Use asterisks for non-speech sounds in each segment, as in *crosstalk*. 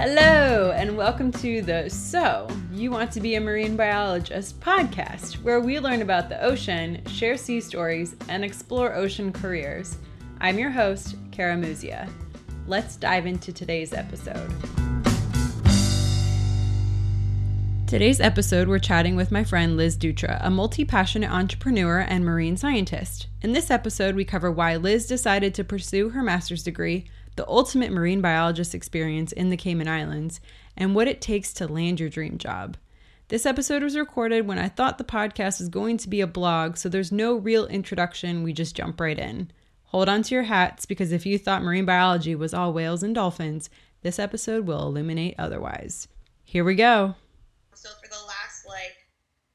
Hello, and welcome to the So You Want to Be a Marine Biologist podcast, where we learn about the ocean, share sea stories, and explore ocean careers. I'm your host, Kara Muzia. Let's dive into today's episode. Today's episode, we're chatting with my friend Liz Dutra, a multi passionate entrepreneur and marine scientist. In this episode, we cover why Liz decided to pursue her master's degree the ultimate marine biologist experience in the Cayman Islands, and what it takes to land your dream job. This episode was recorded when I thought the podcast was going to be a blog, so there's no real introduction, we just jump right in. Hold on to your hats because if you thought marine biology was all whales and dolphins, this episode will illuminate otherwise. Here we go. So, for the last like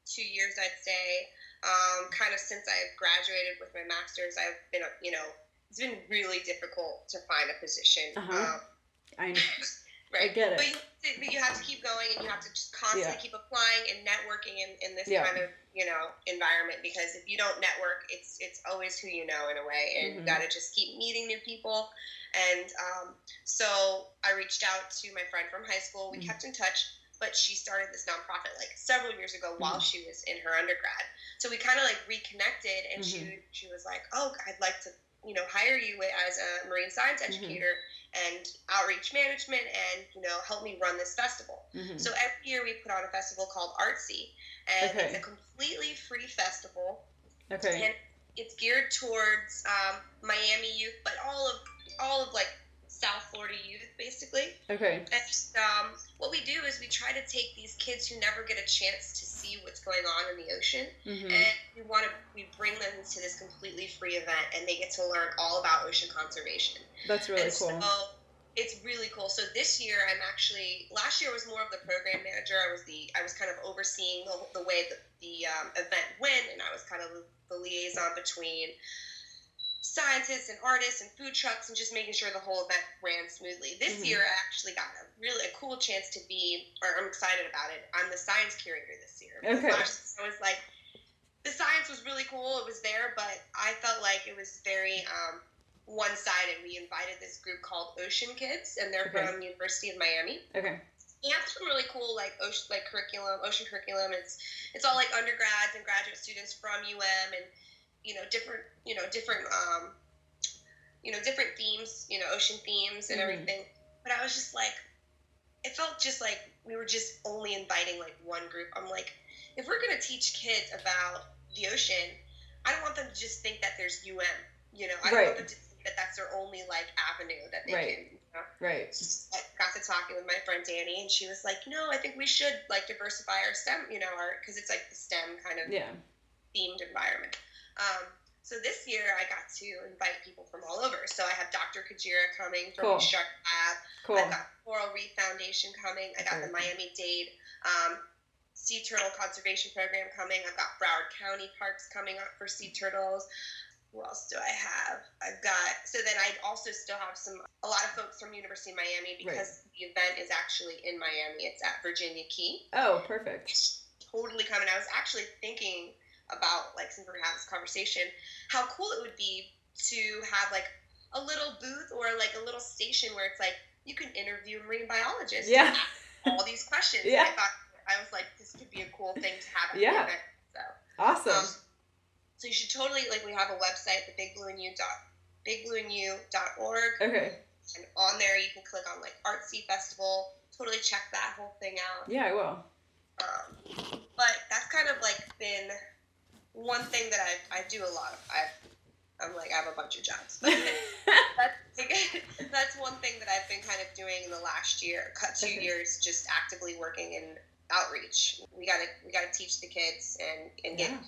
two years, I'd say, um, kind of since I've graduated with my master's, I've been, you know, it's been really difficult to find a position. Uh-huh. Um, I know. *laughs* right. I get it. But you, but you have to keep going and you have to just constantly Yeah. keep applying and networking in, in this Yeah. kind of you know environment because if you don't network, it's it's always who you know in a way, and Mhm. you got to just keep meeting new people. And um, so I reached out to my friend from high school. We Mhm. kept in touch. But she started this nonprofit like several years ago while Mhm. she was in her undergrad. So we kind of like reconnected, and Mm-hmm. she she was like, "Oh, I'd like to you know hire you as a marine science Mm-hmm. educator and outreach management and you know help me run this festival Mhm. so every year we put on a festival called artsy and Okay. it's a completely free festival Okay. and it's geared towards um, miami youth but all of all of like south florida youth basically Okay. and um, what we do is we try to take these kids who never get a chance to see what's going on in the ocean Mhm. and we want to we bring them to this completely free event and they get to learn all about ocean conservation That's really and cool. so it's really cool so this year i'm actually last year was more of the program manager i was the i was kind of overseeing the, the way that the um, event went and i was kind of the liaison between scientists and artists and food trucks and just making sure the whole event ran smoothly this Mhm. year i actually got a really a cool chance to be or i'm excited about it i'm the science curator this year Okay. Last year I was like the science was really cool. It was there, but I felt like it was very um, one sided. We invited this group called Ocean Kids, and they're Okay. from University of Miami. Okay. They have some really cool like ocean like curriculum, ocean curriculum. It's it's all like undergrads and graduate students from UM, and you know different you know different um, you know different themes, you know ocean themes and Mhm. everything. But I was just like, it felt just like we were just only inviting like one group. I'm like, if we're gonna teach kids about the ocean, I don't want them to just think that there's UM. You know, I don't Right. want them to think that that's their only like avenue that they Right. can. You know? Right. I got to talking with my friend Danny, and she was like, "No, I think we should like diversify our STEM, you know, our because it's like the STEM kind of Yeah. themed environment." Um, so this year, I got to invite people from all over. So I have Dr. Kajira coming from Cool. the Shark Lab. Cool. I've got Coral Reef Foundation coming. I got the Miami Dade um, Sea Turtle Conservation Program coming. I've got Broward County Parks coming up for sea turtles. Who else do I have? I've got so then I also still have some a lot of folks from University of Miami because the event is actually in Miami. It's at Virginia Key. Oh, perfect. It's totally coming. I was actually thinking about like since we're gonna have this conversation, how cool it would be to have like a little booth or like a little station where it's like you can interview marine biologists. Yeah. all these questions. Yeah. I thought I was like, this could be a cool thing to have at Yeah. the event. So, Awesome. um, so you should totally like we have a website, the Big Blue and You dot bigblueandyou.org, Okay. and on there you can click on like Artsy Festival. Totally check that whole thing out. Yeah, I will. Um, but that's kind of like been one thing that I, I do a lot of. I, I'm like I have a bunch of jobs. *laughs* That's *laughs* that's one thing that I've been kind of doing in the last year, cut two years, just actively working in outreach. We gotta we gotta teach the kids and and get Yeah.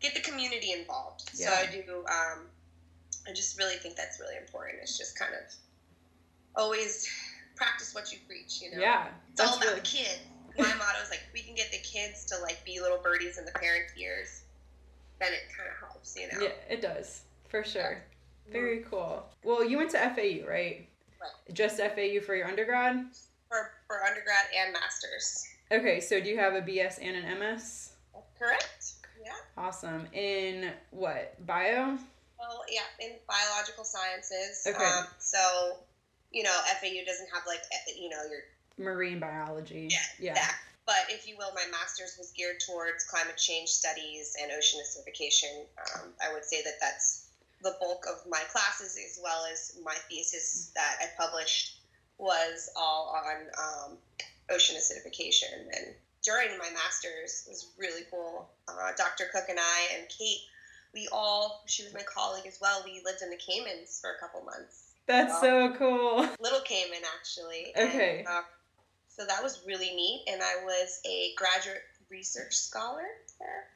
get the community involved. So I do. Um, I just really think that's really important. It's just kind of always practice what you preach. You know. Yeah. It's all about really the kids. My motto is like, we can get the kids to like be little birdies in the parent ears, then it kind of helps, you know. Yeah, it does. For sure. Very cool. Well, you went to FAU, right? Right. Just FAU for your undergrad? For for undergrad and masters. Okay, so do you have a BS and an MS? Correct. Yeah. Awesome. In what? Bio? Well, yeah, in biological sciences. Okay. Um, so, you know, FAU doesn't have like, you know, your marine biology. Yeah, Yeah. But if you will, my master's was geared towards climate change studies and ocean acidification. Um, I would say that that's the bulk of my classes, as well as my thesis that I published was all on um, ocean acidification. And during my master's, it was really cool. Uh, Dr. Cook and I and Kate, we all, she was my colleague as well, we lived in the Caymans for a couple months. That's so cool. Little Cayman, actually. Okay. And, uh, so that was really neat, and I was a graduate research scholar there.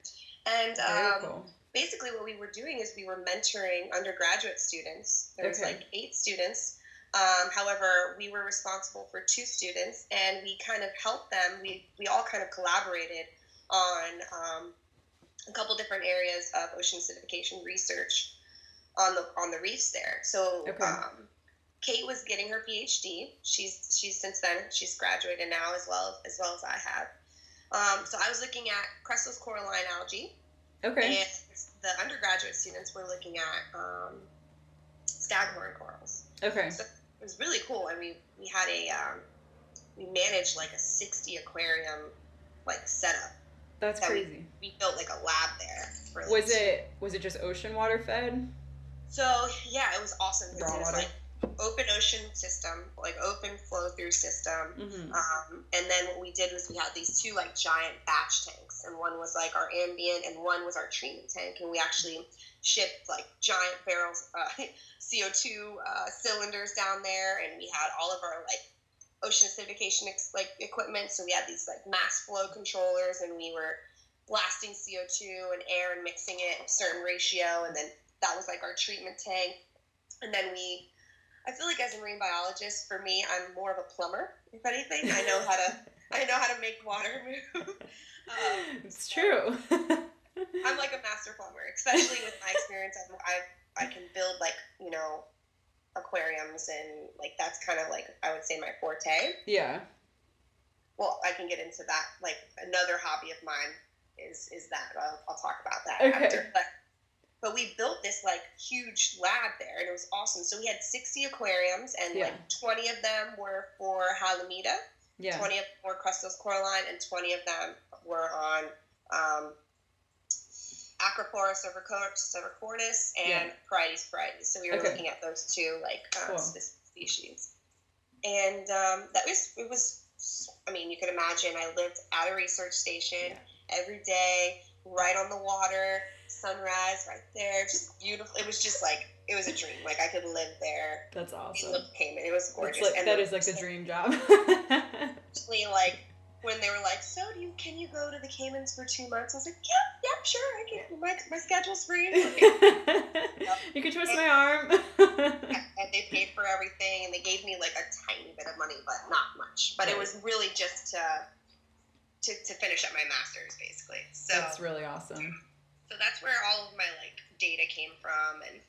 And um, cool. basically, what we were doing is we were mentoring undergraduate students. There was Okay. like eight students. Um, however, we were responsible for two students, and we kind of helped them. We we all kind of collaborated on um, a couple different areas of ocean acidification research on the on the reefs there. So Okay. um, Kate was getting her PhD. She's she's since then she's graduated now as well as well as I have. Um, so I was looking at crustose coralline algae, Okay. and the undergraduate students were looking at um, staghorn corals. Okay. So it was really cool, and we we had a um, we managed like a sixty aquarium like setup. That's that we- crazy. We built like a lab there. For, like, Was it was it just ocean water fed? So yeah, it was awesome. Raw It water. like open ocean system, like open flow through system. Mm-hmm. Um, and then what we did was we had these two like giant batch tanks, and one was like our ambient, and one was our treatment tank, and we actually shipped like giant barrels uh, *laughs* CO two uh, cylinders down there, and we had all of our like ocean acidification ex- like equipment. So we had these like mass flow controllers, and we were blasting CO two and air and mixing it a certain ratio, and then that was like our treatment tank, and then we. I feel like as a marine biologist, for me, I'm more of a plumber. If anything, I know how to *laughs* I know how to make water move. *laughs* um, it's true. *laughs* I'm like a master plumber, especially with my experience. I'm, I I can build like you know aquariums and like that's kind of like I would say my forte. yeah. Well, I can get into that. Like another hobby of mine is is that I'll, I'll talk about that Okay. after. But but we built this like huge lab there, and it was awesome. So we had 60 aquariums, and Yeah. like 20 of them were for Halimeda. Yeah. 20 of them were crustose coralline, and 20 of them were on um, Acroporus cervicornis and Yeah. Porites porites. So we were Okay. looking at those two like uh, Cool. species, and um, that was it was. I mean, you can imagine. I lived at a research station Yeah. every day, right on the water, sunrise right there, just beautiful. It was just like it was a dream. Like I could live there. That's We awesome. looked Cayman. It was gorgeous. like, And that is like the dream job. *laughs* actually like when they were like, "So do you can you go to the Caymans for two months?" I was like, "Yeah, yeah, sure, I can. My my schedule's free." *laughs* you can twist my arm. and they paid for everything, and they gave me like a tiny bit of money, but not much. But it was really just to to, to finish up my master's, basically. So That's really awesome. So that's where all of my like data came from and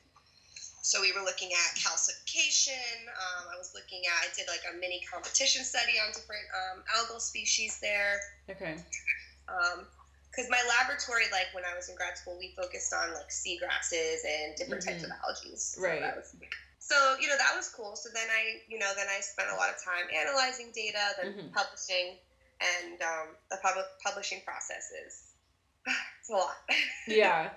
so we were looking at calcification um, i was looking at i did like a mini competition study on different um, algal species there Okay. because my laboratory like when i was in grad school we focused on like seagrasses and different types of algae so Right. that was, so you know that was cool so then i you know then i spent a lot of time analyzing data then Mhm. publishing and um, the pub- publishing process is *sighs* *laughs* it's a lot *laughs* Yeah.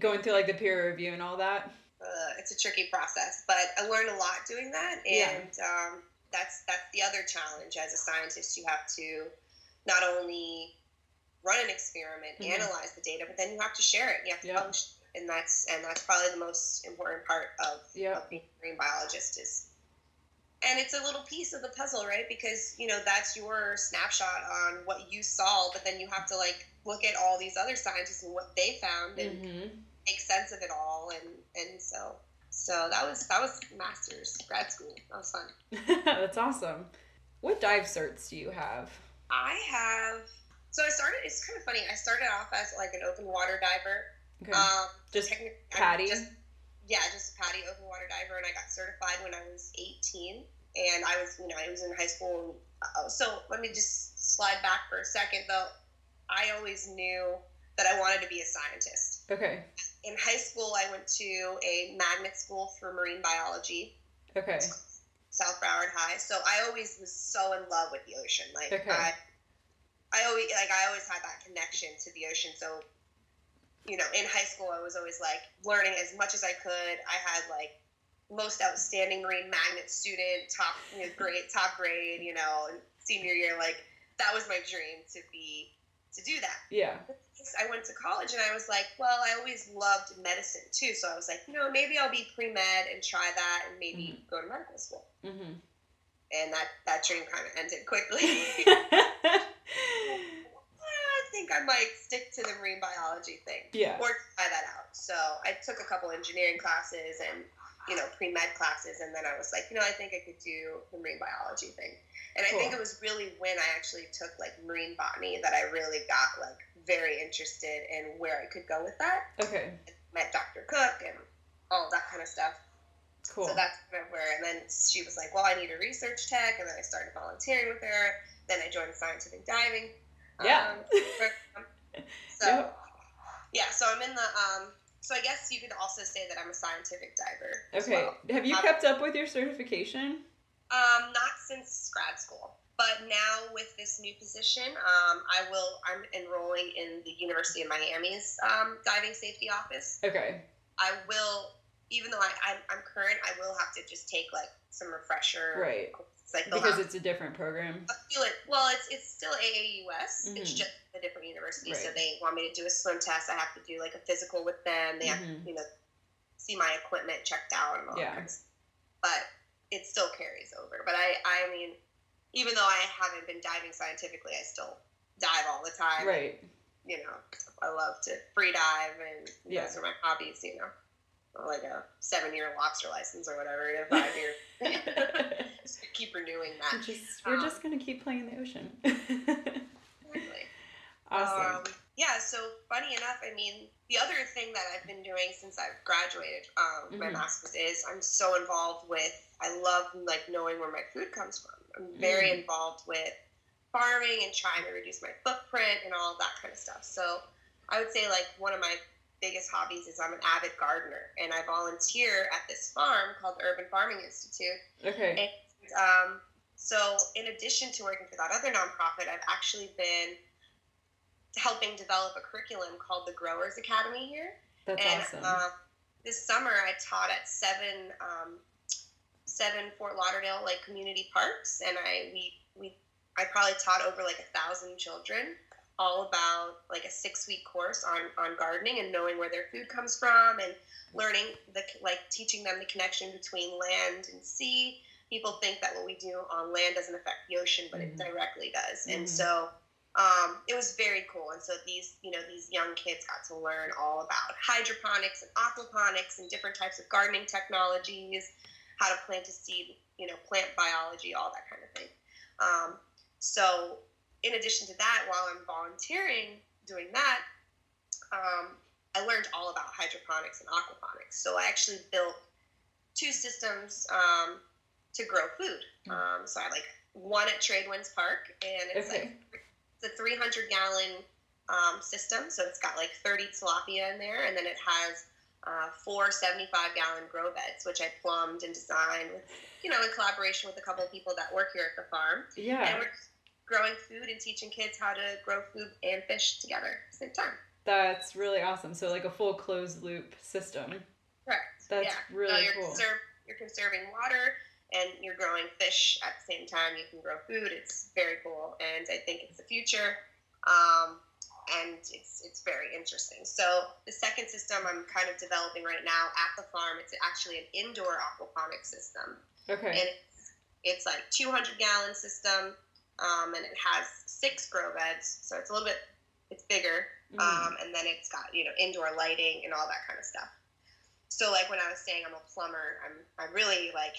Going through like the peer review and all that. uh, it's a tricky process, but I learned a lot doing that, Yeah. and um, that's that's the other challenge as a scientist. You have to not only run an experiment, Mhm. analyze the data, but then you have to share it. You have to Yeah. publish, it. and that's and that's probably the most important part of, Yeah. of being a marine biologist is. And it's a little piece of the puzzle, right? Because you know that's your snapshot on what you saw, but then you have to like look at all these other scientists and what they found, and hmm make sense of it all and and so so that was that was masters grad school that was fun *laughs* That's awesome. What dive certs do you have? i have so i started it's kind of funny i started off as like an open water diver Okay. um Just patty just, yeah just patty open water diver and i got certified when i was 18 and i was you know i was in high school uh, so let me just slide back for a second though i always knew that i wanted to be a scientist okay. in high school i went to a magnet school for marine biology Okay. South Broward High. So I always was so in love with the ocean. Like Okay. I, I always like I always had that connection to the ocean. So, you know, in high school, I was always like learning as much as I could. I had like most outstanding marine magnet student, top you know, grade, top grade. You know, senior year, like that was my dream to be to do that. Yeah. I went to college and I was like, well, I always loved medicine too. So I was like, you know, maybe I'll be pre med and try that and maybe go to medical school. hmm And that, that dream kind of ended quickly. *laughs* I think I might stick to the marine biology thing yeah. or try that out. So I took a couple engineering classes and, you know, pre med classes. And then I was like, you know, I think I could do the marine biology thing. And I think it was really when I actually took like marine botany that I really got like very interested in where I could go with that. Okay. met Dr. Cook and all that kind of stuff. Cool. So that's kind of where, and then she was like, well, I need a research tech. And then I started volunteering with her. Then I joined scientific diving. Yeah. um, *laughs* so, Yep. yeah, so I'm in the, um, so I guess you could also say that I'm a scientific diver. Okay. well. Have you Um, kept up with your certification? Um, not since grad school, but now with this new position, um, I will. I'm enrolling in the University of Miami's um, diving safety office. Okay. I will, even though I, I'm, I'm current, I will have to just take like some refresher. Right. It's like Because have, it's a different program. I feel it. Well, it's it's still AAUS. It's Mhm. just a different university. So they want me to do a swim test. I have to do like a physical with them. They have Mhm. to, you know, see my equipment checked out and all Yeah. that. Kind of stuff. But it still carries over. But I, I mean, even though I haven't been diving scientifically, I still dive all the time. Right. You know, I love to free dive, and Yeah. those are my hobbies. You know, like a seven-year lobster license or whatever, a five-year. *laughs* Just keep renewing that. just, we're Um, just gonna keep playing in the ocean. Exactly. *laughs* awesome. Um, yeah, so funny enough, I mean, the other thing that I've been doing since I've graduated um, my Mhm. master's is I'm so involved with, I love like knowing where my food comes from. I'm very Mm. involved with farming and trying to reduce my footprint and all that kind of stuff. So I would say like one of my biggest hobbies is I'm an avid gardener and I volunteer at this farm called Urban Farming Institute. okay. And, um, so, in addition to working for that other nonprofit, I've actually been helping develop a curriculum called the Growers Academy here. That's and awesome. uh, this summer, I taught at seven um, seven Fort Lauderdale like community parks, and I we we I probably taught over like a thousand children all about like a six week course on on gardening and knowing where their food comes from and learning the like teaching them the connection between land and sea. People think that what we do on land doesn't affect the ocean, but Mhm. it directly does. And Mhm. so um, it was very cool. And so these, you know, these young kids got to learn all about hydroponics and aquaponics and different types of gardening technologies, how to plant a seed, you know, plant biology, all that kind of thing. Um, so in addition to that, while I'm volunteering doing that, um, I learned all about hydroponics and aquaponics. So I actually built two systems um, to grow food. Mm. Um, so I like one at Tradewinds Park, and it's Okay. like the 300 gallon um, system. So it's got like 30 tilapia in there, and then it has uh, four 75 gallon grow beds, which I plumbed and designed with, you know, in collaboration with a couple of people that work here at the farm. And yeah. we're growing food and teaching kids how to grow food and fish together at the same time. That's really awesome. So like a full closed loop system. Correct. That's yeah. really so you're cool. Conserve, you're conserving water and you're growing fish at the same time. You can grow food. It's very cool, and I think it's the future. Um, and it's it's very interesting. So the second system I'm kind of developing right now at the farm. It's actually an indoor aquaponic system, Okay. and it's, it's like 200 gallon system, um, and it has six grow beds. So it's a little bit it's bigger, Mm. um, and then it's got you know indoor lighting and all that kind of stuff. So like when I was saying I'm a plumber, I'm I'm really like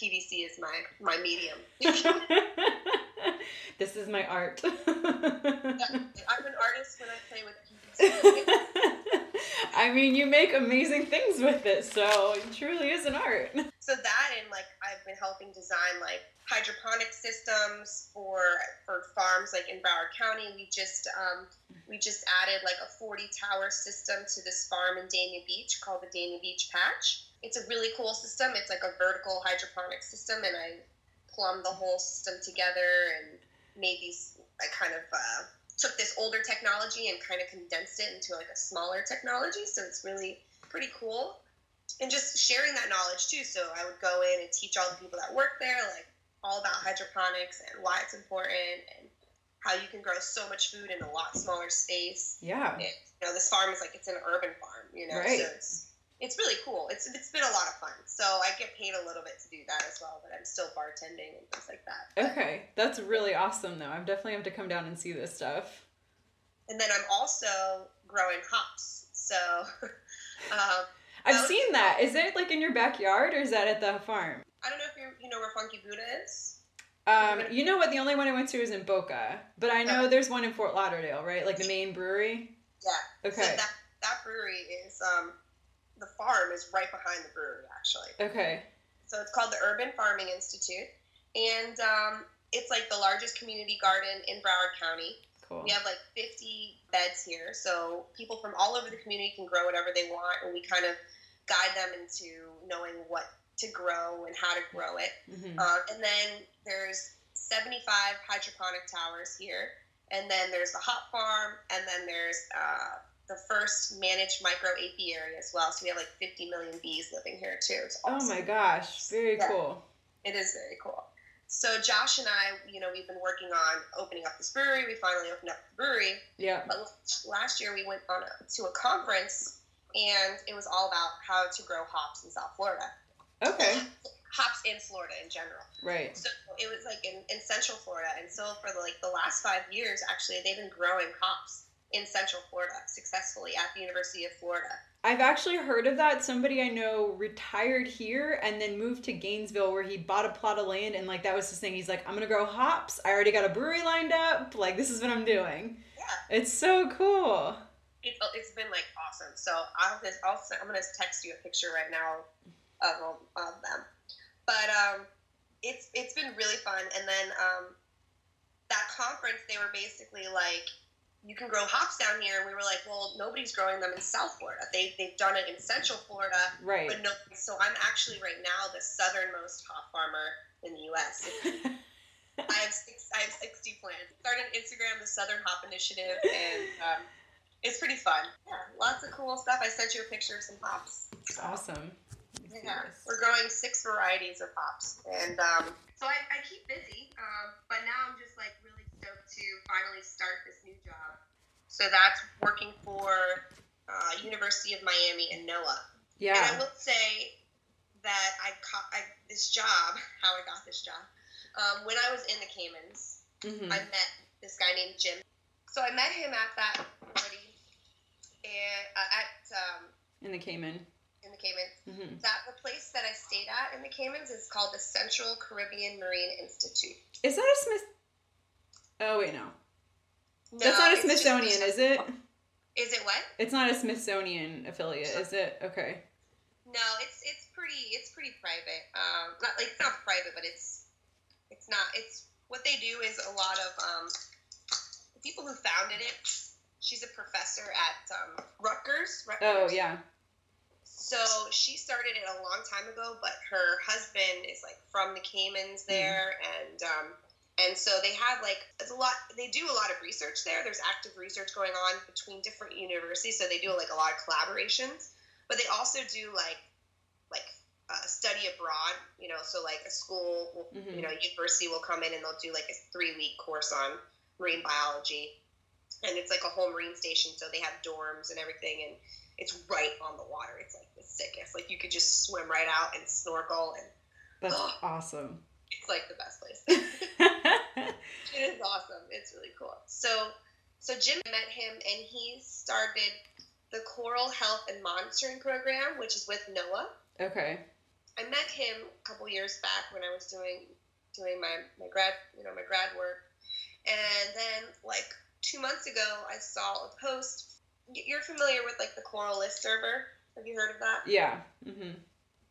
PVC is my my medium. *laughs* *laughs* this is my art. I'm an artist when I play with PVC. *laughs* I mean, you make amazing things with it, so it truly is an art. *laughs* so that and like I've been helping design like hydroponic systems for for farms like in Broward County. We just um, we just added like a 40 tower system to this farm in Dania Beach called the Dania Beach Patch. it's a really cool system. It's like a vertical hydroponic system, and I plumbed the whole system together and made these. I kind of uh, took this older technology and kind of condensed it into like a smaller technology. So it's really pretty cool. And just sharing that knowledge too. So I would go in and teach all the people that work there, like all about hydroponics and why it's important and how you can grow so much food in a lot smaller space. Yeah. It, you know, this farm is like it's an urban farm, you know, Right. so it's it's really cool. It's it's been a lot of fun. So I get paid a little bit to do that as well, but I'm still bartending and things like that. But- Okay, that's really awesome though. I definitely have to come down and see this stuff. And then I'm also growing hops. So *laughs* um, I've seen that. Is it like in your backyard or is that at the farm? I don't know if you you know where Funky Buddha is. Um, you know what? The only one I went to is in Boca, but I know there's one in Fort Lauderdale, right? Like the main brewery. Yeah. Okay. So that that brewery is um, the farm is right behind the brewery actually. Okay. So it's called the Urban Farming Institute, and um, it's like the largest community garden in Broward County. Cool. We have like 50 beds here, so people from all over the community can grow whatever they want, and we kind of guide them into knowing what to grow and how to grow it. hmm Uh, and then there's 75 hydroponic towers here, and then there's the hop farm, and then there's uh, the first managed micro apiary as well. So we have like 50 million bees living here too. It's Oh my gosh, very Yeah. cool. It is very cool. So Josh and I, you know, we've been working on opening up this brewery. We finally opened up the brewery, Yeah. but last year we went on a, to a conference, and it was all about how to grow hops in South Florida. Okay. Hops in Florida in general. Right. So it was like in, in Central Florida, and so for the, like the last five years, actually, they've been growing hops in Central Florida successfully at the University of Florida. I've actually heard of that. Somebody I know retired here and then moved to Gainesville where he bought a plot of land and like that was his thing. He's like, I'm gonna grow hops. I already got a brewery lined up. Like this is what I'm doing. Yeah, It's so cool. it, it's been like awesome. So I'll just, I'll, I'm gonna text you a picture right now of them, of them. But um, it's it's been really fun. And then um, that conference, they were basically like, you can grow hops down here. And we were like, well, nobody's growing them in South Florida. They they've done it in Central Florida. Right. But no, so I'm actually right now the southernmost hop farmer in the U.S. *laughs* I have six, I have 60 plants. Started Instagram, the Southern Hop Initiative, and um, it's pretty fun. Yeah, lots of cool stuff. I sent you a picture of some hops. awesome. Let me see Yeah, this. we're growing six varieties of hops, and um, so I, I keep busy. Um, but now I'm just like really stoked to finally start this new job. So that's working for uh, University of Miami and NOAA. Yeah. And I will say that I caught I, this job, *laughs* how I got this job. Um, when I was in the Caymans, hmm I met this guy named Jim. So I met him at that party and, uh, at um, In the Cayman. in the Caymans. hmm That the place that I stayed at in the Caymans is called the Central Caribbean Marine Institute. Is that a Smith? Oh wait, no. No, That's not a Smithsonian, is it? Is it what? It's not a Smithsonian affiliate, is it? Okay. No, it's it's pretty it's pretty private. Um, not like it's not private, but it's it's not. It's what they do is a lot of um, the people who founded it. She's a professor at um, Rutgers. Rutgers. Oh yeah. So she started it a long time ago, but her husband is like from the Caymans there, and um, and so they have like it's a lot. They do a lot of research there. There's active research going on between different universities, so they do like a lot of collaborations. But they also do like like uh, study abroad. You know, so like a school, will, Mhm. you know, university will come in and they'll do like a three week course on marine biology, and it's like a whole marine station. So they have dorms and everything, and it's right on the water. It's like the sickest. Like you could just swim right out and snorkel, and That's Ugh. awesome. It's like the best place. *laughs* it is awesome. It's really cool. So, so Jim met him, and he started the Coral Health and Monitoring Program, which is with NOAA. okay. I met him a couple years back when I was doing doing my, my grad you know my grad work, and then like two months ago I saw a post. You're familiar with like the Coral List server? Have you heard of that? Yeah. hmm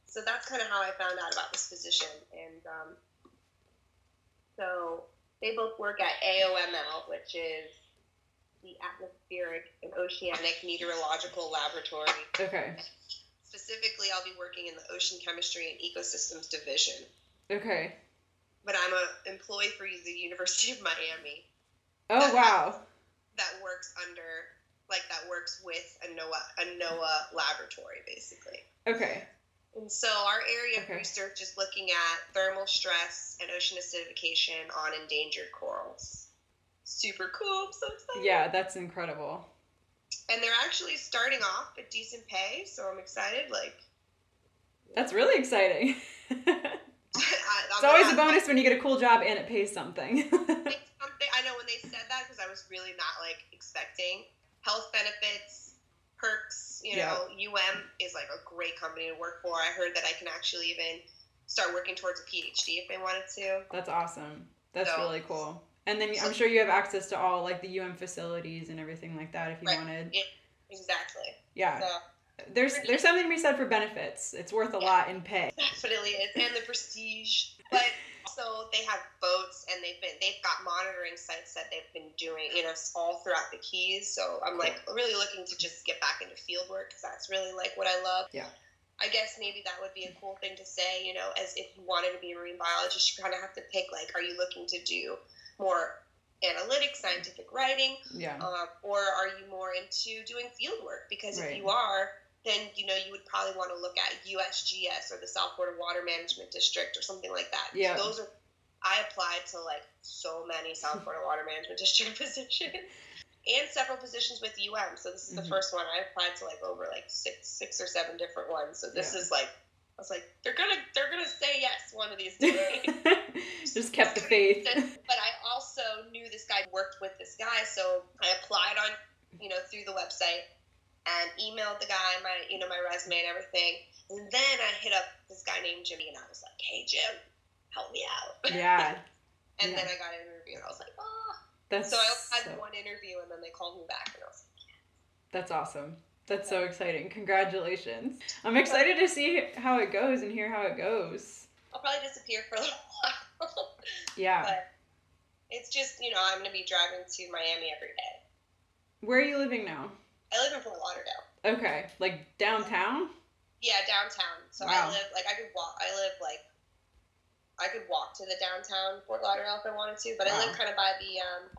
So that's kind of how I found out about this position, and um, so they both work at AOML, which is the Atmospheric and Oceanic Meteorological Laboratory. Okay. specifically, I'll be working in the Ocean Chemistry and Ecosystems Division. Okay. But I'm a employee for the University of Miami. Oh wow. That works under like that works with a NOAA a NOAA laboratory basically. Okay. And so our area Okay. of research is looking at thermal stress and ocean acidification on endangered corals. Super cool. So. Yeah, that's incredible. And they're actually starting off at decent pay, so I'm excited. Like, That's really exciting. *laughs* *laughs* It's always a bonus when you get a cool job and it pays something. *laughs* something. I know when they said that because I was really not like expecting health benefits, perks. You Yeah. know, UM is like a great company to work for. I heard that I can actually even start working towards a PhD if I wanted to. That's awesome. That's So- really cool. And then I'm sure you have access to all like the UM facilities and everything like that if you Right. wanted. Exactly. Yeah. So There's there's something to be said for benefits. It's worth a lot in pay. definitely is, and the prestige. But also they have boats, and they've been they've got monitoring sites that they've been doing, you know, all throughout the Keys. So I'm like really looking to just get back into field work because that's really like what I love. Yeah. I guess maybe that would be a cool thing to say, you know, as if you wanted to be a marine biologist, you kind of have to pick like, are you looking to do more analytic, scientific writing, Yeah. um, or are you more into doing field work? Because Right. if you are, then you know you would probably want to look at USGS or the South Florida Water Management District or something like that. Yeah. those are. I applied to like so many South Florida Water Management *laughs* District positions and several positions with UM. So this is the first one I applied to like over like six, six or seven different ones. So this Yeah. is like. I was like, they're gonna, they're gonna say yes one of these *laughs* days. Just kept the faith. but I also knew this guy worked with this guy, so I applied on, you know, through the website and emailed the guy my, you know, my resume and everything. And then I hit up this guy named Jimmy, and I was like, "Hey, Jim, help me out." *laughs* Yeah. and yeah. then I got an interview, and I was like, "Oh." That's So I had so- one interview, and then they called me back, and I was like, yes. That's awesome. That's so exciting. Congratulations. I'm excited to see how it goes and hear how it goes. "I'll probably disappear for a little *laughs* while." Yeah. but it's just, you know, I'm gonna be driving to Miami every day. Where are you living now? I live in Fort Lauderdale. Okay. Like downtown? Yeah, downtown. So Wow. I live like I could walk. I live like I could walk to the downtown Fort Lauderdale if I wanted to, but I live kind of by the um,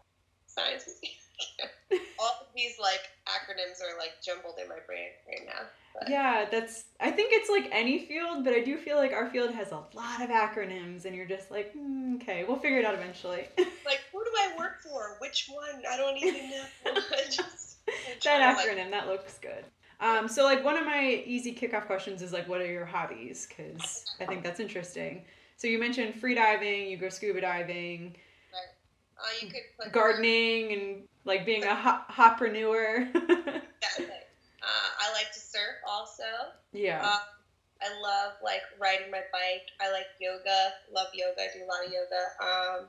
science museum. *laughs* All of these like acronyms are like jumbled in my brain right now. But Yeah, that's I think it's like any field, but I do feel like our field has a lot of acronyms and you're just like, "Hmm, okay, we'll figure it out eventually. *laughs* like, who do I work for? Which one? I don't even know. *laughs* That to, like, acronym, that looks good. Um, so like one of my easy kickoff questions is like, what are your hobbies? Because I think that's interesting. So you mentioned free diving, you go scuba diving, uh, you could put gardening, and like being a ho- hoppreneur. *laughs* Uh, I like to surf also. yeah. Uh, I love like riding my bike. I like yoga. Love yoga. I do a lot of yoga. Um,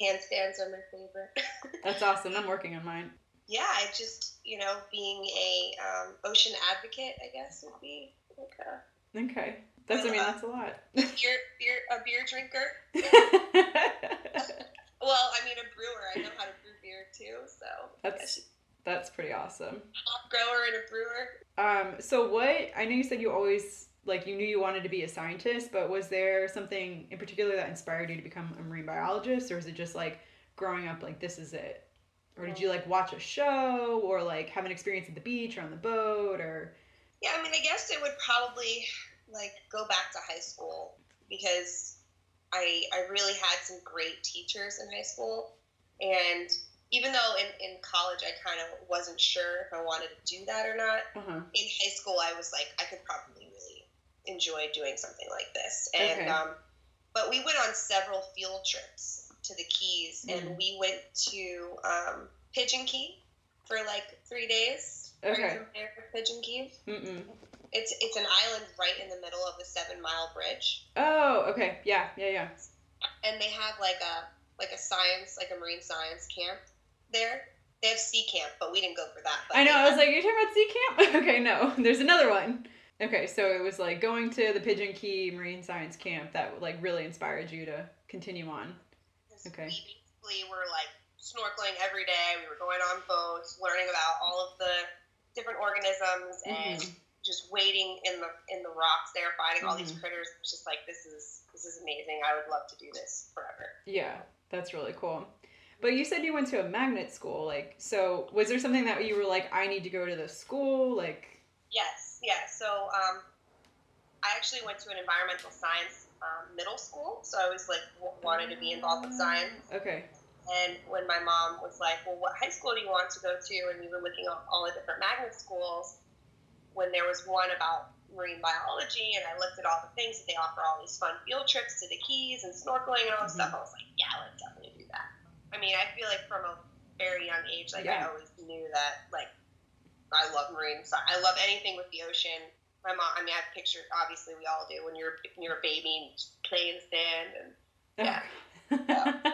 handstands are my favorite. *laughs* That's awesome. I'm working on mine. Yeah, I just you know being a um, ocean advocate, I guess would be like a Okay. That's I mean that's a lot. beer, beer a beer drinker. *laughs* *laughs* Well, I mean a brewer. I know how to brew beer too, so that's that's pretty awesome. hop grower and a brewer. Um so what I know you said you always like you knew you wanted to be a scientist, but was there something in particular that inspired you to become a marine biologist or is it just like growing up like this is it? Or did you like watch a show or like have an experience at the beach or on the boat or Yeah, I mean, I guess it would probably like go back to high school because I I really had some great teachers in high school, and even though in, in college I kind of wasn't sure if I wanted to do that or not, uh-huh. in high school I was like I could probably really enjoy doing something like this, and Okay. um, but we went on several field trips to the Keys, Mhm. and we went to um, Pigeon Key for like three days. Okay. Pigeon Key? Mm-mm. It's it's an island right in the middle of the Seven Mile Bridge, Oh, okay. Yeah, yeah, yeah. and they have like a like a science like a marine science camp there. They have sea camp, but we didn't go for that. But I know. they I was like, you're talking about sea camp? *laughs* Okay, no. There's another one. Okay, so it was like going to the Pigeon Key Marine Science Camp that like really inspired you to continue on. Okay. We basically were like snorkeling every day. We were going on boats, learning about all of the different organisms, and Mhm. just waiting in the in the rocks there, finding all these Mhm. critters. It's just like this is this is amazing. I would love to do this forever. Yeah, that's really cool. But you said you went to a magnet school, like so was there something that you were like, I need to go to this school? Like Yes, yeah. So um, I actually went to an environmental science um, middle school, so I was like w- wanted to be involved with science. Okay. And when my mom was like, "Well, what high school do you want to go to?" and we were looking at all the different magnet schools, when there was one about marine biology, and I looked at all the things that they offer, all these fun field trips to the Keys and snorkeling and all this Mhm. stuff, I was like, "Yeah, let's definitely do that." I mean, I feel like from a very young age, like I always knew that, like I love marine science. I love anything with the ocean. My mom, I mean, I've pictured, obviously, we all do when you're when you're a baby and play in the sand and Yeah. *laughs*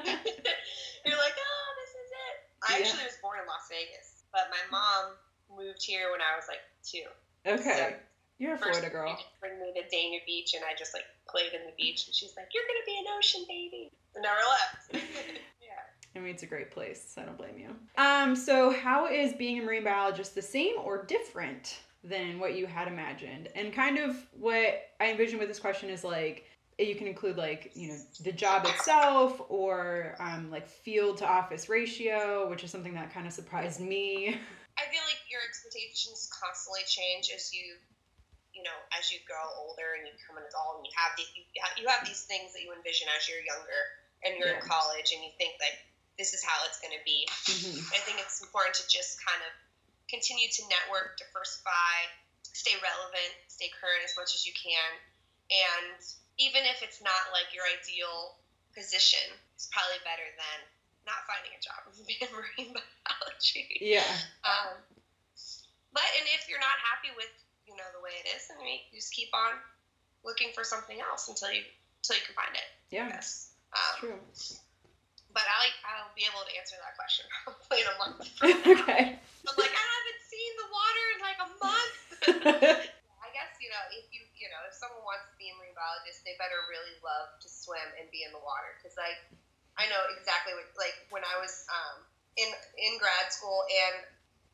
you're like, oh, this is it. I Yeah. actually was born in Las Vegas, but my mom moved here when I was like two. okay. So, You're a Florida girl. bring me to Dania Beach, and I just like played in the beach, and she's like, "You're gonna be an ocean baby," and never left. *laughs* yeah. I mean, it's a great place. So I don't blame you. Um, so how is being a marine biologist the same or different than what you had imagined? And kind of what I envision with this question is like you can include like you know the job itself or um, like field to office ratio, which is something that kind of surprised me. I feel like your expectations constantly change as you, you know, as you grow older and you become an adult, and you have these you have, you have these things that you envision as you're younger and you're in college, and you think like this is how it's going to be. Mhm. I think it's important to just kind of continue to network, diversify, stay relevant, stay current as much as you can, and even if it's not like your ideal position, it's probably better than not finding a job *laughs* in marine biology. Yeah. Um, but and if you're not happy with you know the way it is, then you just keep on looking for something else until you until you can find it. Yeah. It's Um, true. But I I'll be able to answer that question *laughs* probably in a month. *laughs* okay. I'm like I haven't seen the water in like a month. *laughs* I guess you know if you you know if someone wants to be a marine biologist, they better really love to swim and be in the water because like I know exactly what like when I was um, in in grad school and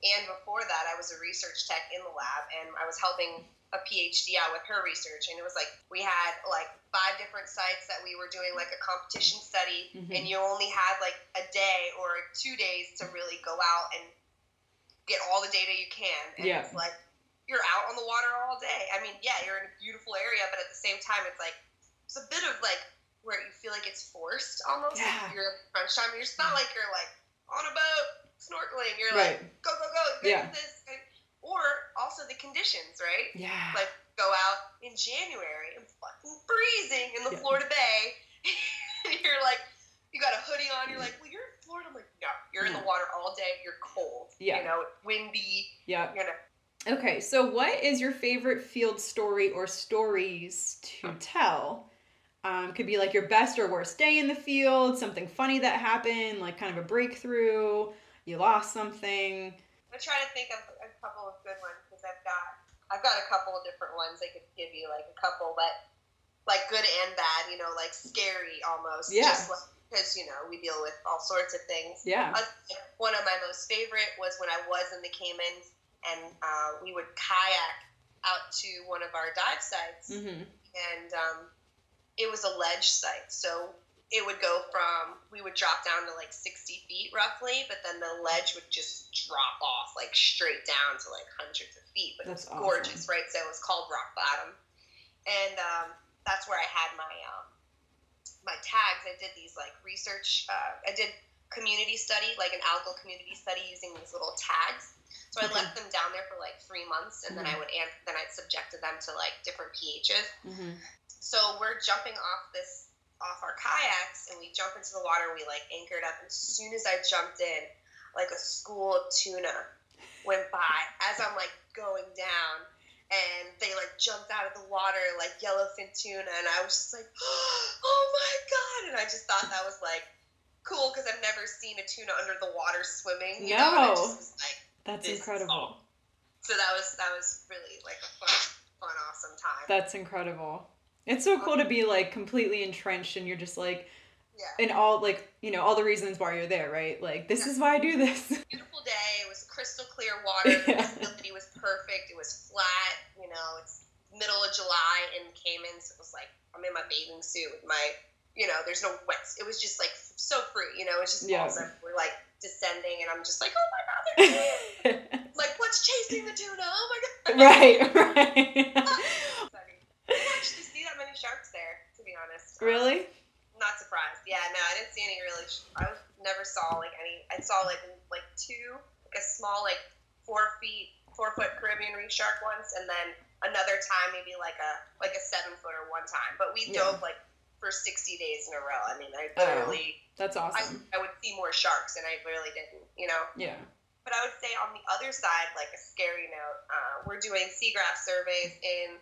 and before that I was a research tech in the lab and I was helping a PhD out with her research and it was like we had like five different sites that we were doing like a competition study Mhm. and you only had like a day or two days to really go out and get all the data you can and Yeah. it's like you're out on the water all day i mean yeah you're in a beautiful area but at the same time it's like it's a bit of like where you feel like it's forced almost Yeah. like you're crunch time you're just not like you're like on a boat snorkeling you're Right. like go go go you Yeah. do this or also the conditions right Yeah. like go out in January and fucking freezing in the Yeah. Florida Bay. and *laughs* you're like, you got a hoodie on. You're like, well, you're in Florida. I'm like, no, you're in the water all day. You're cold. Yeah. You know, windy. yeah. You know, Okay, so what is your favorite field story or stories to tell? Um, could be like your best or worst day in the field, something funny that happened, like kind of a breakthrough, you lost something. I'm trying to think of a couple of good ones because I've got I've got a couple of different ones I could give you, like a couple, but like good and bad. You know, like scary almost. Yeah. Because you know we deal with all sorts of things. Yeah. Uh, one of my most favorite was when I was in the Caymans and uh, we would kayak out to one of our dive sites, Mm-hmm. and um, it was a ledge site. So it would go from we would drop down to like 60 feet roughly, but then the ledge would just drop off like straight down to like hundreds of feet. But That's it was gorgeous, right? So it was called rock bottom, and um, that's where I had my um, my tags. I did these like research. Uh, I did community study, like an algal community study, using these little tags. So I left them down there for like three months, and then I would an- then I'd subjected them to like different pHs. Mm-hmm. So we're jumping off this off our kayaks, and we jump into the water. We like anchored up, and as soon as I jumped in, like a school of tuna went by as I'm like going down, and they like jumped out of the water like yellowfin tuna, and I was just like, *gasps* oh my god! And I just thought that was like cool because I've never seen a tuna under the water swimming. You know, No. was like, That's incredible. so that was that was really like a fun, fun, awesome time. That's incredible. It's so cool to be like completely entrenched and you're just like yeah. and all like you know all the reasons why you're there, right? Like this is why I do this. *laughs* beautiful day. It was crystal clear water. *laughs* Yeah. The facility was perfect. It was flat. You know, it's middle of July in Caymans. It was like I'm in my bathing suit with my, you know, there's no wet. It was just like so free. You know, it's just Yeah. that were like descending, and I'm just like, oh my god, *laughs* like what's chasing the tuna? Oh my god. right, right. Funny. I didn't actually see that many sharks there, to be honest. Um, really? not surprised. Yeah, no, I didn't see any really. I never saw like any. I saw like like two, like a small like four feet, four foot Caribbean reef shark once, and then another time maybe like a like a seven footer one time. But we Yeah. dove like for sixty days in a row. I mean, I Oh. literally, That's I, awesome. I would see more sharks, and I really didn't. You know. Yeah. But I would say on the other side, like a scary note, uh, we're doing seagrass surveys in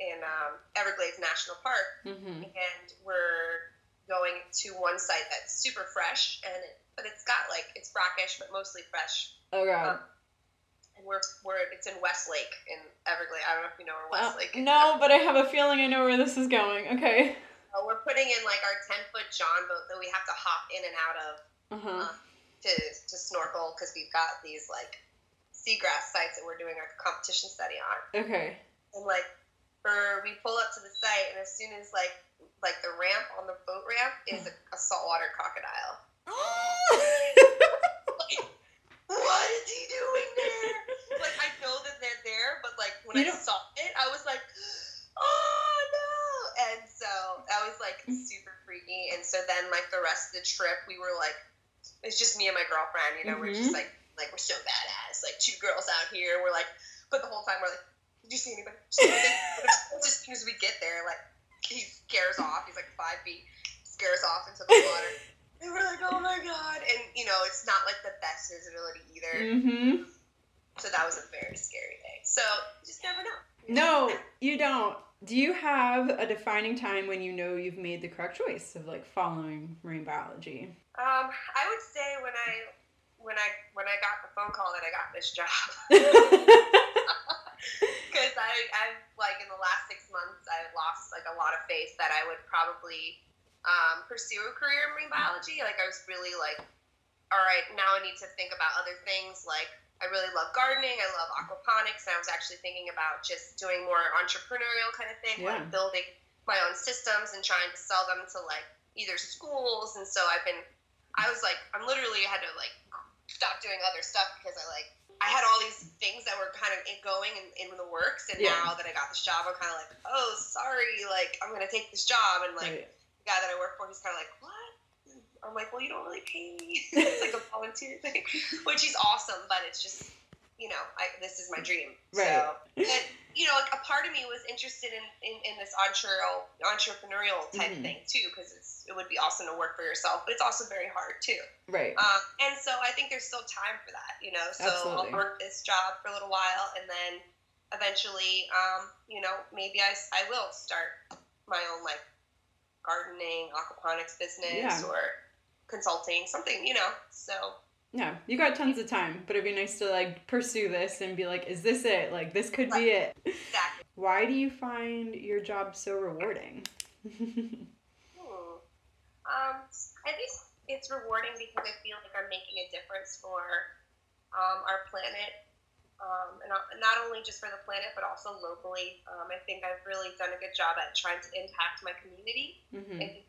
in um, Everglades National Park Mm-hmm. and we're going to one site that's super fresh and it, but it's got like it's brackish but mostly fresh Oh god. Um, and we're we're it's in Westlake in Everglades I don't know if you know where Uh, Westlake is no, but I have a feeling I know where this is going. Okay. Uh, we're putting in like our 10 foot John boat that we have to hop in and out of Uh huh. to to snorkel because we've got these like seagrass sites that we're doing our competition study on Okay. and like for we pull up to the site and as soon as like like the ramp on the boat ramp is a, a saltwater crocodile *gasps* like, what is he doing there? Like, I know that they're there, but like when You I don't- saw it, I was like, *gasps* oh no! And so that was like super freaky. And so then, like the rest of the trip, we were like, it's just me and my girlfriend. You know, we're just Mhm. like, like we're so badass, like two girls out here. We're like, but the whole time we're like, did you see anybody? Did you see anybody?" But as soon as we get there, like he scares off. He's like five feet, scares off into the water. And we're like, oh my god! And you know, it's not like the best visibility either. Mm-hmm. So that was a very scary day. So you just never know. No, you don't. Do you have a defining time when you know you've made the correct choice of like following marine biology? Um, I would say when I when I when I got the phone call that I got this job *laughs* *laughs* because I I've like in the last six months I've lost like a lot of faith that I would probably um, pursue a career in marine biology. Like I was really like, all right, now I need to think about other things. Like I really love gardening. I love aquaponics. And I was actually thinking about just doing more entrepreneurial kind of thing, Yeah. like building my own systems and trying to sell them to like either schools. And so I've been, I was like, I'm literally had to like stop doing other stuff because I like, I had all these things that were kind of going in, in the works. And Yeah. now that I got this job, I'm kind of like, oh, sorry. Like, I'm going to take this job. And like, Right. the guy that I work for, he's kind of like, what? I'm like, well, you don't really pay me. *laughs* it's like a volunteer thing, *laughs* which is awesome, but it's just, you know, I, this is my dream. Right. So, and, you know, like a part of me was interested in, in, in this entrepreneurial, entrepreneurial type Mhm. thing too, because it's it would be awesome to work for yourself, but it's also very hard too. Right. Um, and so I think there's still time for that, you know. So Absolutely. I'll work this job for a little while, and then eventually, um, you know, maybe I, I will start my own like gardening, aquaponics business, Yeah. or consulting, something, you know. So Yeah, you got tons of time, but it'd be nice to like pursue this and be like, is this it? Like, this could be it. exactly. Why do you find your job so rewarding? Hmm. Um, I think it's rewarding because I feel like I'm making a difference for um, our planet, um, and not- only just for the planet, but also locally. Um, I think I've really done a good job at trying to impact my community. hmm I think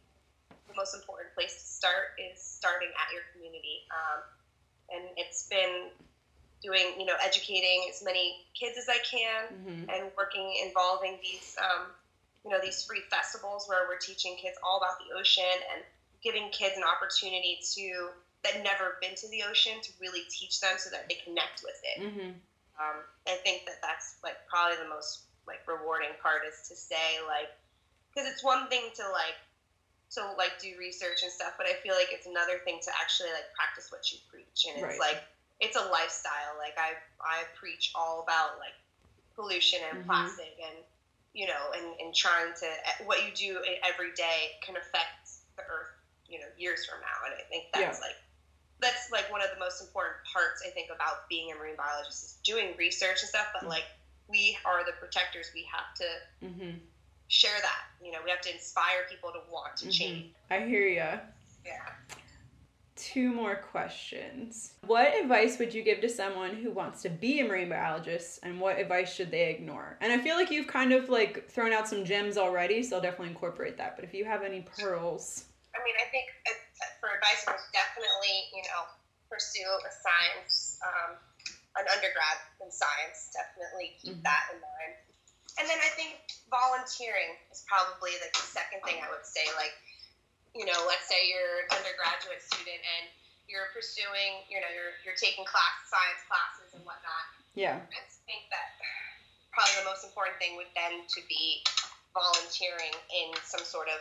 the most important place to start is starting at your community, um, and it's been doing, you know, educating as many kids as I can hmm and working involving these um, you know these free festivals where we're teaching kids all about the ocean and giving kids an opportunity to that never been to the ocean to really teach them so that they connect with it. Hmm um, i think that that's like probably the most like rewarding part is to say like because it's one thing to like to like do research and stuff but i feel like it's another thing to actually like practice what you preach and it's Right. like it's a lifestyle like i i preach all about like pollution and Mhm. plastic and you know and, and trying to what you do every day can affect the earth you know years from now and i think that's like that's like one of the most important parts i think about being a marine biologist is doing research and stuff but Mhm. like we are the protectors we have to hmm share that you know we have to inspire people to want to Mhm. change I hear ya. yeah two more questions. What advice would you give to someone who wants to be a marine biologist and what advice should they ignore? And I feel like you've kind of like thrown out some gems already, so I'll definitely incorporate that. But if you have any pearls. I mean, I think uh, for advice, definitely, you know, pursue a science, um, an undergrad in science. Definitely keep mm-hmm. that in mind. And then I think volunteering is probably like the second thing I would say. Like, you know, let's say you're an undergraduate student and you're pursuing, you know, you're you're taking class science classes and whatnot. Yeah. I think that probably the most important thing would then to be volunteering in some sort of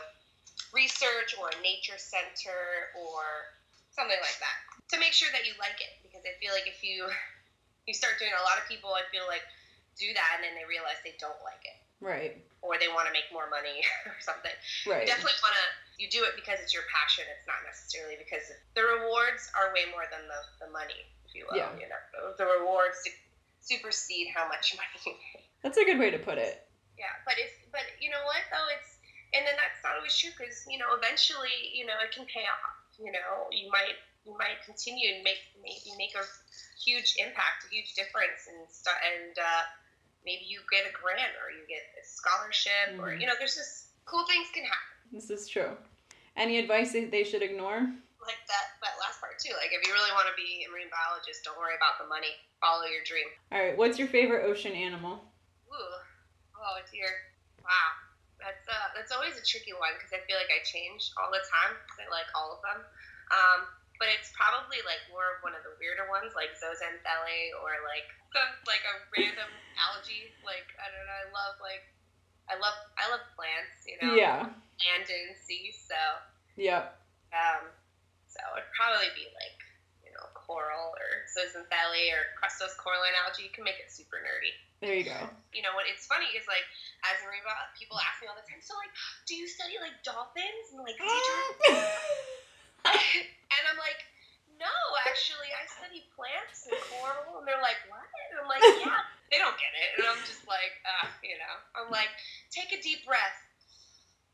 research or a nature center or something like that to make sure that you like it because I feel like if you you start doing a lot of people I feel like do that and then they realize they don't like it right. Or they want to make more money *laughs* or something. Right. you definitely want to you do it because it's your passion it's not necessarily because the rewards are way more than the, the money if you will yeah. you know. The rewards supersede how much *laughs* money you make. That's a good way to put it. Yeah but if but you know what though it's and then that's not always true because you know eventually you know it can pay off you know. You might you might continue and make maybe make a huge impact a huge difference and start and uh, maybe you get a grant or you get a scholarship mm-hmm. or you know there's just cool things can happen. This is true. Any advice they should ignore? Like that that last part too like if you really want to be a marine biologist don't worry about the money. Follow your dream. All right what's your favorite ocean animal? Ooh. oh dear. Wow. That's uh, that's always a tricky one because I feel like I change all the time because I like all of them. Um, but it's probably like more of one of the weirder ones, like zooxanthellae or like some like a random algae. Like I don't know. I love like I love I love plants. You know. Yeah. Land and sea. So. Yep. Um. So it'd probably be like you know coral or zooxanthellae or crustose coralline algae. You can make it super nerdy. There you go. You know what? It's funny is like as a marine people ask me all the time. So like, do you study like dolphins and like? *gasps* *laughs* and I'm like, no, actually, I study plants and coral. And they're like, what? And I'm like, yeah. *laughs* They don't get it, and I'm just like, uh, you know, I'm like, take a deep breath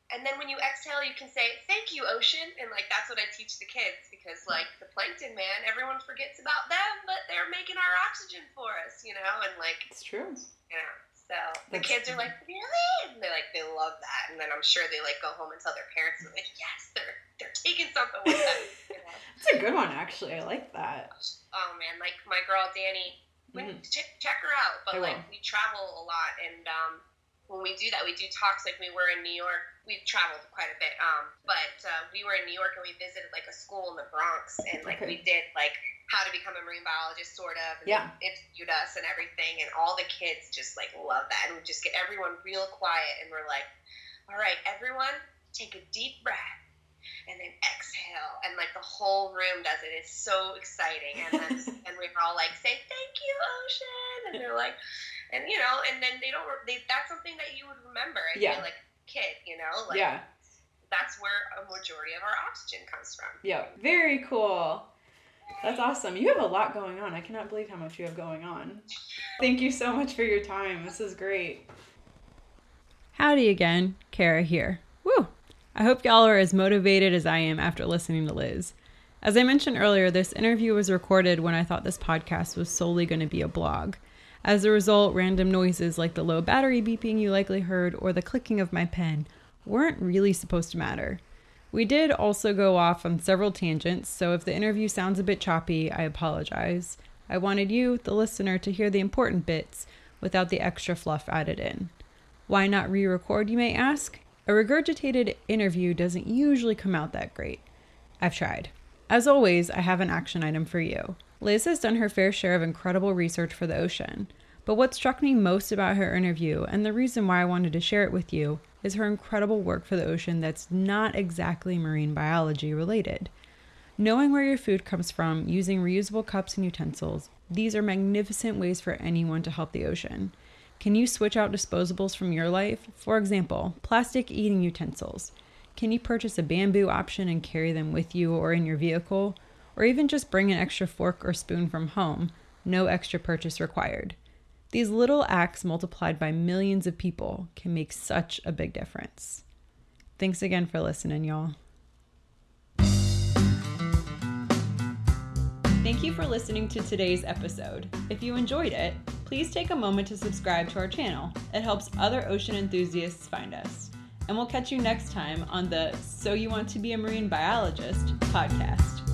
and then when you exhale, you can say, Thank you, ocean. And like that's what I teach the kids because like the plankton man, everyone forgets about them, but they're making our oxygen for us, you know? And like It's true. You know. So the that's kids are like, Really? And they like they love that. And then I'm sure they like go home and tell their parents and like, Yes, they're they're taking something with them. You know? That's a good one actually. I like that. Oh man, like my girl Danny, when, mm-hmm. check, check her out. But like we travel a lot and um when we do that, we do talks like we were in New York. We've traveled quite a bit, um, but uh, we were in New York and we visited like a school in the Bronx, and like okay. we did like how to become a marine biologist, sort of. And yeah. interviewed us and everything, and all the kids just like love that, and we just get everyone real quiet, and we're like, all right, everyone, take a deep breath. And then exhale, and like the whole room does it. It's so exciting, and then *laughs* and we're all like, "Say thank you, ocean," and they're like, and you know, and then they don't. They, that's something that you would remember. I yeah. feel like kid, you know, like yeah. That's where a majority of our oxygen comes from. Yeah, very cool. That's awesome. You have a lot going on. I cannot believe how much you have going on. Thank you so much for your time. This is great. Howdy again, Kara here. I hope y'all are as motivated as I am after listening to Liz. As I mentioned earlier, this interview was recorded when I thought this podcast was solely going to be a blog. As a result, random noises like the low battery beeping you likely heard or the clicking of my pen weren't really supposed to matter. We did also go off on several tangents, so if the interview sounds a bit choppy, I apologize. I wanted you, the listener, to hear the important bits without the extra fluff added in. Why not re record, you may ask? A regurgitated interview doesn't usually come out that great. I've tried. As always, I have an action item for you. Liz has done her fair share of incredible research for the ocean. But what struck me most about her interview, and the reason why I wanted to share it with you, is her incredible work for the ocean that's not exactly marine biology related. Knowing where your food comes from, using reusable cups and utensils, these are magnificent ways for anyone to help the ocean. Can you switch out disposables from your life? For example, plastic eating utensils. Can you purchase a bamboo option and carry them with you or in your vehicle? Or even just bring an extra fork or spoon from home, no extra purchase required. These little acts multiplied by millions of people can make such a big difference. Thanks again for listening, y'all. Thank you for listening to today's episode. If you enjoyed it, please take a moment to subscribe to our channel. It helps other ocean enthusiasts find us. And we'll catch you next time on the So You Want to Be a Marine Biologist podcast.